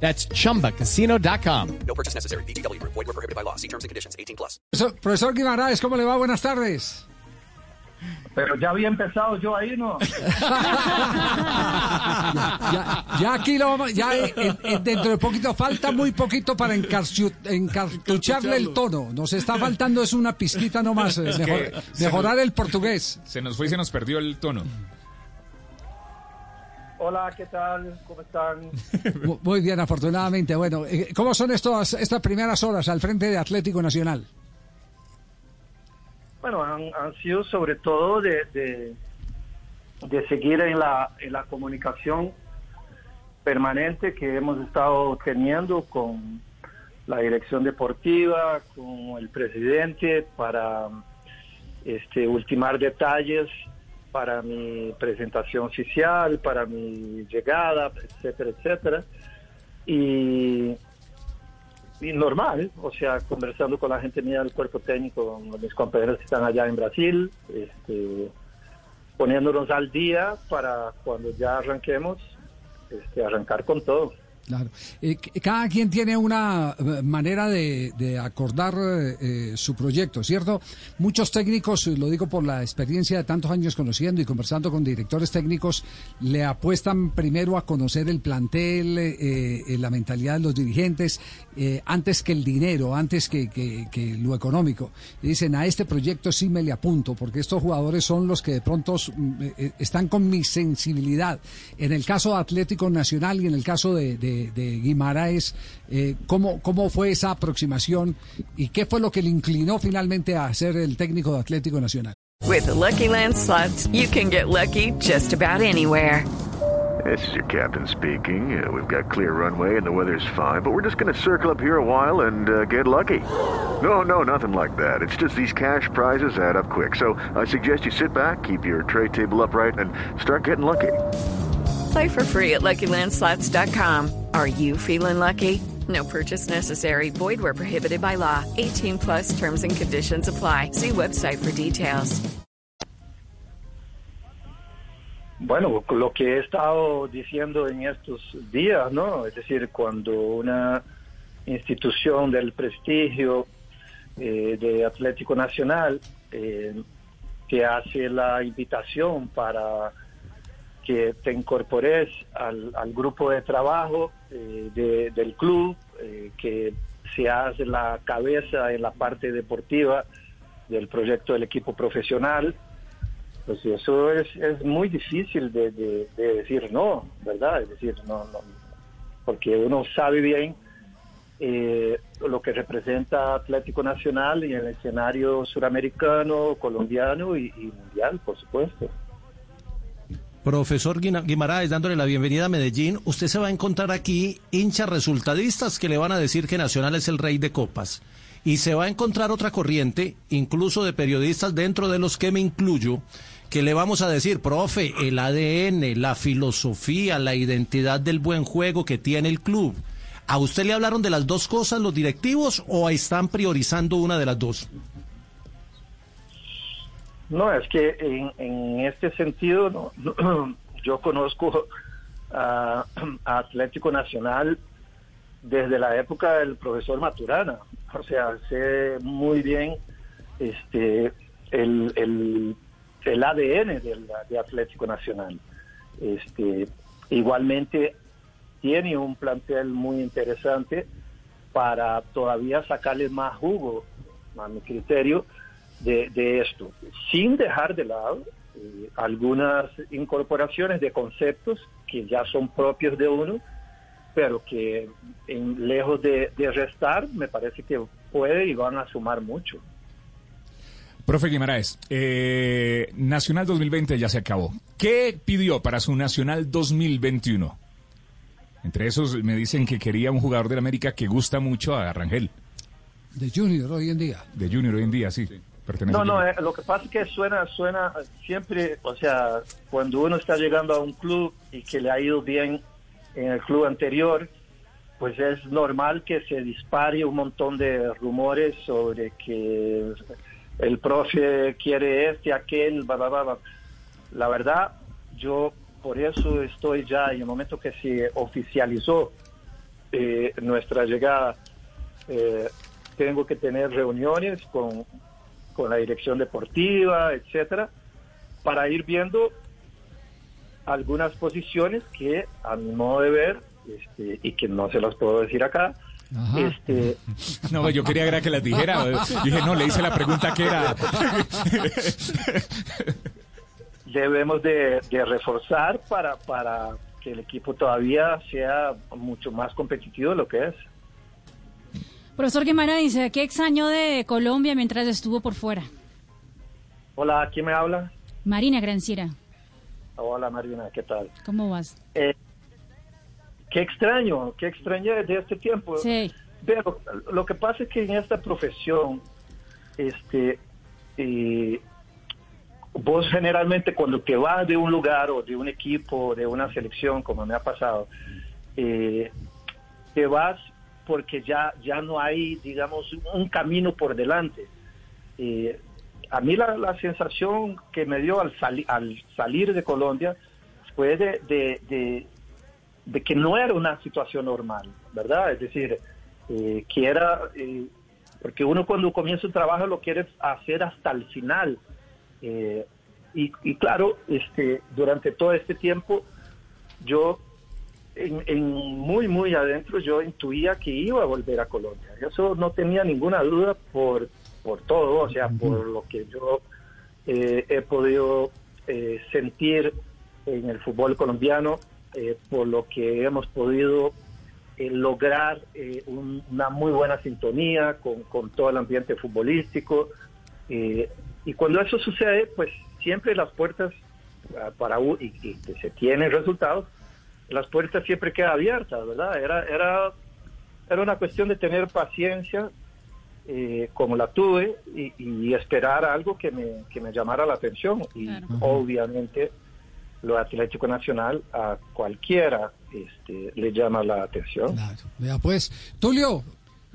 That's chumbacasino.com. No purchase necessary. BGW. Void were prohibited by law. See terms and conditions. 18 plus. Profesor, profesor Guimaraes, ¿cómo le va? Buenas tardes. Pero ya había empezado yo ahí, ¿no? Ya, ya aquí lo vamos, ya eh, eh, dentro de poquito, falta muy poquito para encartucharle el tono. Nos está faltando es una pizquita nomás, eh, mejor- mejorar el portugués. Se nos fue y se nos perdió el tono. Hola, ¿qué tal? ¿Cómo están? Mu- Muy bien, afortunadamente. Bueno, eh, ¿cómo son estos, estas primeras horas al frente de Atlético Nacional? Bueno, han, han sido sobre todo de, de, de seguir en la, en la comunicación permanente que hemos estado teniendo con la dirección deportiva, con el presidente, para este, ultimar detalles para mi presentación oficial, para mi llegada, etcétera, etcétera. Y normal, o sea, conversando con la gente mía del cuerpo técnico, mis compañeros que están allá en Brasil, este, poniéndonos al día para cuando ya arranquemos, este, arrancar con todo. Claro. Eh, cada quien tiene una eh, manera de, acordar eh, su proyecto, ¿cierto? Muchos técnicos, lo digo por la experiencia de tantos años conociendo y conversando con directores técnicos, le apuestan primero a conocer el plantel, la mentalidad de los dirigentes, antes que el dinero, antes que, lo económico. Dicen, a este proyecto sí me le apunto, porque estos jugadores son los que de pronto mm, están con mi sensibilidad. En el caso de Atlético Nacional y en el caso de, de Guimaraes, eh, ¿cómo, ¿cómo fue esa aproximación y qué fue lo que le inclinó finalmente a ser el técnico de Atlético Nacional? With the Lucky Land slots, you can get lucky just about anywhere. This is your captain speaking. Uh, we've got clear runway and the weather's fine, but we're just going to circle up here a while and uh, get lucky. No, no, nothing like that. It's just these cash prizes add up quick. So I suggest you sit back, keep your tray table upright, and start getting lucky. Play for free at LuckyLandSlots.com. Are you feeling lucky? No purchase necessary. Void where prohibited by law. 18 plus terms and conditions apply. See website for details. Bueno, lo que he estado diciendo en estos días, ¿no? Es decir, cuando una institución del prestigio eh, de Atlético Nacional eh, te hace la invitación para que te incorpores al, grupo de trabajo eh, de- del club, eh, que seas la cabeza en la parte deportiva del proyecto del equipo profesional, pues eso es, es muy difícil de, de- de decir no, ¿verdad? Es decir, no, no, porque uno sabe bien eh, lo que representa Atlético Nacional y el escenario suramericano, colombiano y mundial, por supuesto. Profesor Guimaraes, dándole la bienvenida a Medellín, usted se va a encontrar aquí hinchas resultadistas que le van a decir que Nacional es el rey de copas. Y se va a encontrar otra corriente, incluso de periodistas dentro de los que me incluyo, que le vamos a decir, profe, el ADN, la filosofía, la identidad del buen juego que tiene el club. ¿A usted le hablaron de las dos cosas los directivos o están priorizando una de las dos? No, es que en, este sentido, no, yo conozco a, Atlético Nacional desde la época del profesor Maturana. O sea, sé muy bien este el, el, ADN de Atlético Nacional. Este, igualmente tiene un plantel muy interesante para todavía sacarle más jugo, a mi criterio, de, de esto, sin dejar de lado eh, algunas incorporaciones de conceptos que ya son propios de uno, pero que en, lejos de, de restar, me parece que puede y van a sumar mucho. Profe Guimaraes, eh, Nacional 2020 ya se acabó. ¿Qué pidió para su Nacional 2021? Entre esos me dicen que quería un jugador del América que gusta mucho a Rangel. De Junior hoy en día. De Junior hoy en día, sí. Pertenece No, no, eh, lo que pasa es que suena, suena siempre, o sea, cuando uno está llegando a un club y que le ha ido bien en el club anterior, pues es normal que se dispare un montón de rumores sobre que el profe quiere este, aquel, bla, bla, bla. La verdad, yo por eso estoy ya en el momento que se oficializó eh, nuestra llegada, eh, tengo que tener reuniones con, con la dirección deportiva, etcétera, para ir viendo algunas posiciones que a mi modo de ver este, y que no se las puedo decir acá Ajá. este No, yo quería era que las dijera. Yo dije, no, le hice la pregunta que era. debemos de, de reforzar para, para que el equipo todavía sea mucho más competitivo de lo que es. Profesor Guimara dice, ¿qué extraño de Colombia mientras estuvo por fuera? Hola, ¿quién me habla? Marina Granciera, Hola Marina, ¿qué tal? ¿cómo vas? Eh, qué extraño, qué extraño de este tiempo. Sí. Pero lo que pasa es que en esta profesión, este, eh, vos generalmente cuando te vas de un lugar o de un equipo, de una selección, como me ha pasado, eh, te vas porque ya, ya no hay, digamos, un camino por delante. Eh, a mí la, la sensación que me dio al, sali- al salir de Colombia fue de, de- que no era una situación normal, ¿verdad? Es decir, eh, que era, eh, porque uno cuando comienza un trabajo lo quiere hacer hasta el final. Y, y claro, este, durante todo este tiempo, yo en, en muy, muy adentro, yo intuía que iba a volver a Colombia. Eso no tenía ninguna duda por, por todo, o sea, por lo que yo eh, he podido eh, sentir en el fútbol colombiano, eh, por lo que hemos podido lograr un- una muy buena sintonía con, con todo el ambiente futbolístico. y cuando eso sucede, pues siempre las puertas ah, para u- y, y que se tienen resultados, las puertas siempre quedan abiertas, ¿verdad? Era, era, era una cuestión de tener paciencia, eh, como la tuve, y, y esperar algo que me, que me llamara la atención. Y Claro. obviamente lo Atlético Nacional a cualquiera este, le llama la atención. Claro. Vea pues, Tulio.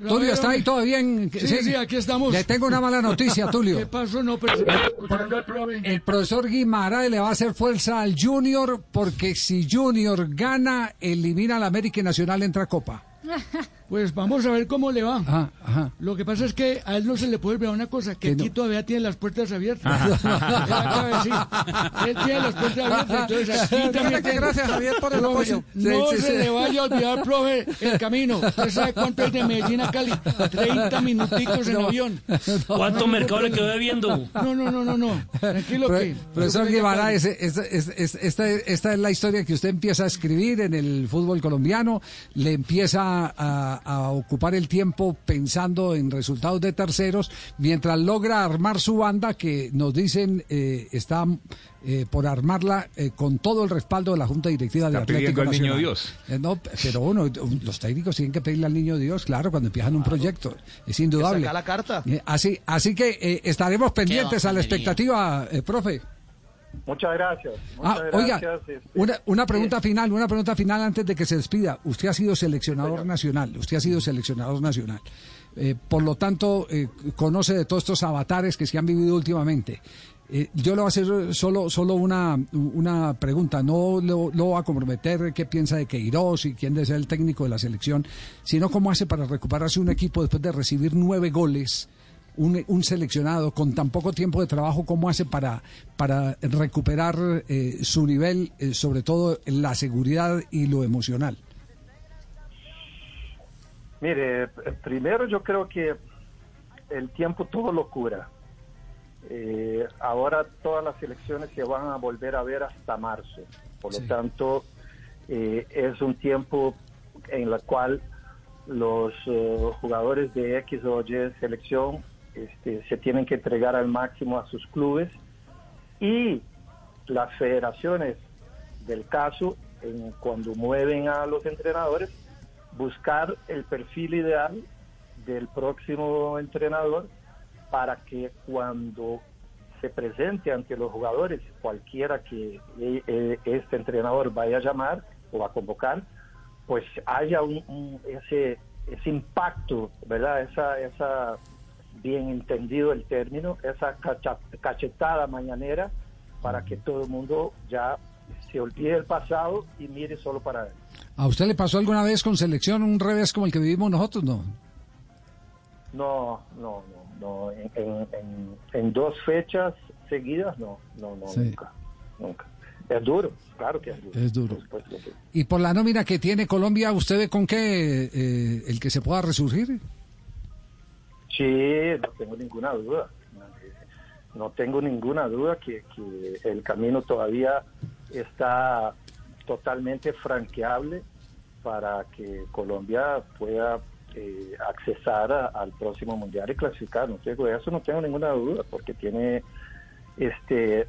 Tulio, ¿está ahí todo bien? Sí, sí, aquí estamos. Le tengo una mala noticia, ¿Qué Tulio. pasó? No, pero... El profe. El profesor Guimaraes le va a hacer fuerza al Junior porque si Junior gana, elimina al América y Nacional entra a Copa. Pues vamos a ver cómo le va. Ajá, ajá. Lo que pasa es que a él no se le puede olvidar una cosa, que Que no. aquí todavía tiene las puertas abiertas. Él acaba de decir, él tiene las puertas abiertas, entonces aquí también tiene- Gracias, Javier, por el apoyo. No Sí, sí, se sí. le vaya a olvidar, profe, el camino. ¿Usted sabe cuánto es de Medellín a Cali? 30 minuticos en avión. ¿Cuánto mercado le quedó debiendo? No, no, no, no, no. Tranquilo Pro- que... profesor Guimaraes, esta, esta- esta- esta- esta es la historia que usted empieza a escribir en el fútbol colombiano, le empieza a, a ocupar el tiempo pensando en resultados de terceros, mientras logra armar su banda que nos dicen eh, está eh, por armarla eh, con todo el respaldo de la Junta Directiva de Atlético pidiendo al niño Nacional. Dios. Eh, no, pero bueno, los técnicos tienen que pedirle al niño Dios, claro, cuando empiezan un proyecto, es indudable. saca la carta. Eh, así, así que eh, estaremos pendientes a la expectativa, eh, profe. Muchas gracias. Ah, muchas oiga, gracias, este, una, una pregunta sí. final, una pregunta final antes de que se despida. Usted ha sido seleccionador nacional, usted ha sido seleccionador nacional. Eh, por lo tanto, eh, conoce de todos estos avatares que se han vivido últimamente. Eh, yo le voy a hacer solo, solo una, una pregunta, no lo, lo voy a comprometer qué piensa de Queiroz y quién debe ser el técnico de la selección, sino cómo hace para recuperarse un equipo después de recibir nueve goles un, un seleccionado con tan poco tiempo de trabajo, ¿cómo hace para, para recuperar eh, su nivel, eh, sobre todo en la seguridad y lo emocional? Mire, primero yo creo que el tiempo todo lo cura. Eh, ahora todas las elecciones se van a volver a ver hasta marzo. Por lo Sí. tanto, eh, es un tiempo en el cual los eh, jugadores de X o Y selección este, se tienen que entregar al máximo a sus clubes y las federaciones del caso, cuando mueven a los entrenadores, buscar el perfil ideal del próximo entrenador para que cuando se presente ante los jugadores, cualquiera que eh, eh, este entrenador vaya a llamar o a convocar, pues haya un, ese impacto, ¿verdad? Esa, esa, bien entendido el término, esa cachetada mañanera para que todo el mundo ya se olvide del pasado y mire solo para él. ¿A usted le pasó alguna vez con selección un revés como el que vivimos nosotros? No. No, no, no, no. En, en- en- dos fechas seguidas, no, no, no, Sí. nunca, nunca. Es duro, claro que es duro. Es duro. por. Y por la nómina que tiene Colombia, ¿usted ve con qué eh, el que se pueda resurgir? Sí, no tengo ninguna duda. No tengo ninguna duda que, el camino todavía está totalmente franqueable para que Colombia pueda eh, accesar al próximo mundial y clasificar. No tengo, eso no tengo ninguna duda, porque tiene este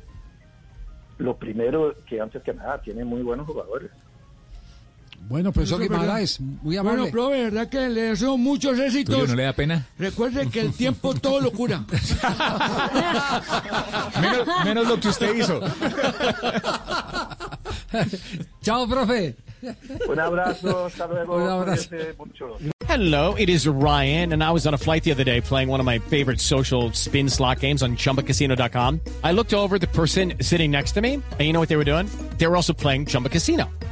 lo primero que antes que nada tiene muy buenos jugadores. Bueno, profesor. Guimaraes, muy amable. Bueno, profe, de verdad que le deseo muchos éxitos. ¿no le da pena? Recuerde que el tiempo todo lo cura. Menos, menos lo que usted hizo. Chao, profe. Un abrazo, hasta luego. Un abrazo. Hello, it is Ryan, and I was on a flight the other day playing one of my favorite social spin slot games on chumbacasino.com. I looked over at the person sitting next to me, and you know what they were doing? They were also playing Chumba Casino.